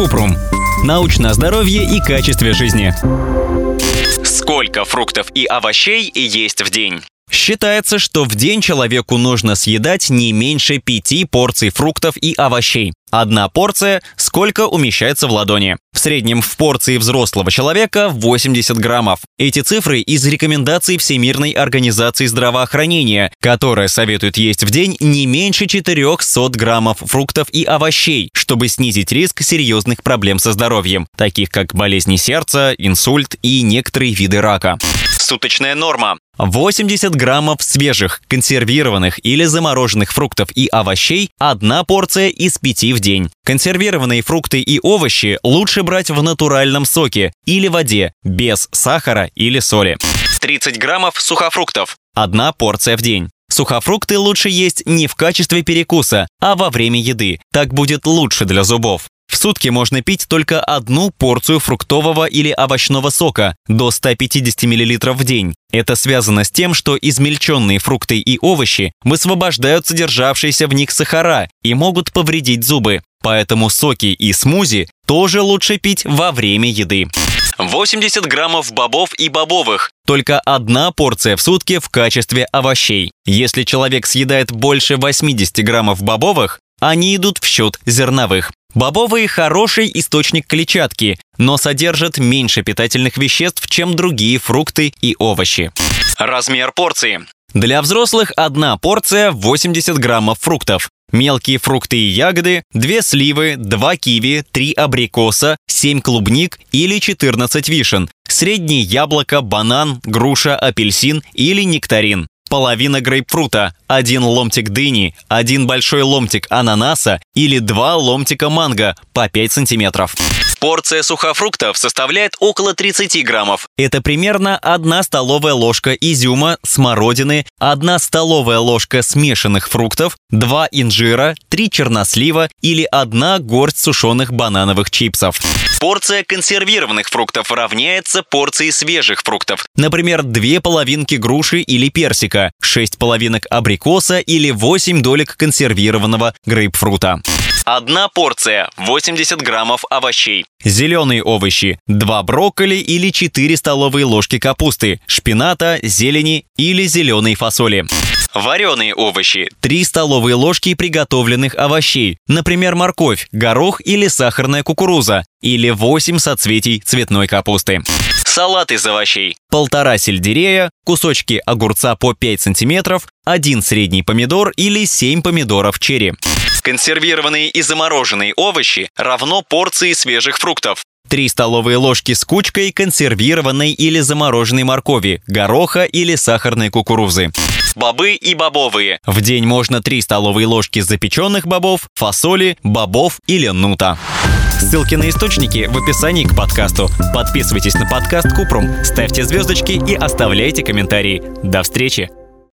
Купрум. Научное здоровье и качестве жизни. Сколько фруктов и овощей есть в день? Считается, что в день человеку нужно съедать не меньше пяти порций фруктов и овощей. Одна порция – сколько умещается в ладони. В среднем в порции взрослого человека 80 граммов. Эти цифры из рекомендаций Всемирной организации здравоохранения, которая советует есть в день не меньше 400 граммов фруктов и овощей, чтобы снизить риск серьезных проблем со здоровьем, таких как болезни сердца, инсульт и некоторые виды рака. Суточная норма 80 граммов свежих, консервированных или замороженных фруктов и овощей – одна порция из пяти в день. Консервированные фрукты и овощи лучше брать в натуральном соке или воде, без сахара или соли. 30 граммов сухофруктов – одна порция в день. Сухофрукты лучше есть не в качестве перекуса, а во время еды. Так будет лучше для зубов. В сутки можно пить только одну порцию фруктового или овощного сока до 150 мл в день. Это связано с тем, что измельченные фрукты и овощи высвобождают содержавшиеся в них сахара и могут повредить зубы. Поэтому соки и смузи тоже лучше пить во время еды. 80 граммов бобов и бобовых. Только одна порция в сутки в качестве овощей. Если человек съедает больше 80 граммов бобовых, они идут в счет зерновых. Бобовые – хороший источник клетчатки, но содержат меньше питательных веществ, чем другие фрукты и овощи. Размер порции. Для взрослых одна порция 80 граммов фруктов. Мелкие фрукты и ягоды, 2 сливы, 2 киви, 3 абрикоса, 7 клубник или 14 вишен, среднее яблоко, банан, груша, апельсин или нектарин половина грейпфрута, один ломтик дыни, один большой ломтик ананаса или два ломтика манго по 5 сантиметров. Порция сухофруктов составляет около 30 граммов. Это примерно одна столовая ложка изюма, смородины, одна столовая ложка смешанных фруктов, два инжира, три чернослива или одна горсть сушеных банановых чипсов. Порция консервированных фруктов равняется порции свежих фруктов. Например, две половинки груши или персика, шесть половинок абрикоса или 8 долек консервированного грейпфрута. Одна порция – 80 граммов овощей. Зеленые овощи – 2 брокколи или 4 столовые ложки капусты, шпината, зелени или зеленой фасоли. Вареные овощи – 3 столовые ложки приготовленных овощей, например, морковь, горох или сахарная кукуруза, или 8 соцветий цветной капусты. Салат из овощей. Полтора сельдерея, кусочки огурца по 5 сантиметров, один средний помидор или 7 помидоров черри. Консервированные и замороженные овощи равно порции свежих фруктов. 3 столовые ложки с кучкой консервированной или замороженной моркови, гороха или сахарной кукурузы. Бобы и бобовые. В день можно 3 столовые ложки запеченных бобов, фасоли, бобов или нута. Ссылки на источники в описании к подкасту. Подписывайтесь на подкаст Купрум, ставьте звездочки и оставляйте комментарии. До встречи!